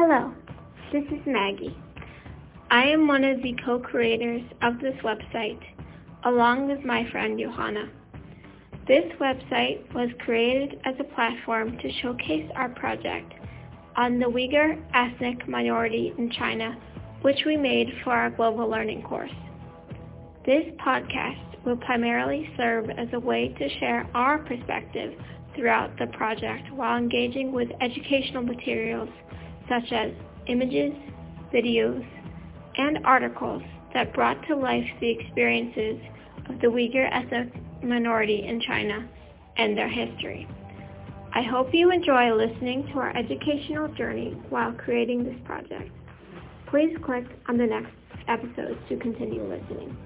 Hello, this is Maggie. I am one of the co-creators of this website, along with my friend Johanna. This website was created as a platform to showcase our project on the Uyghur ethnic minority in China, which we made for our global learning course. This podcast will primarily serve as a way to share our perspective throughout the project while engaging with educational materials such as images, videos, and articles that brought to life the experiences of the Uyghur ethnic minority in China and their history. I hope you enjoy listening to our educational journey while creating this project. Please click on the next episode to continue listening.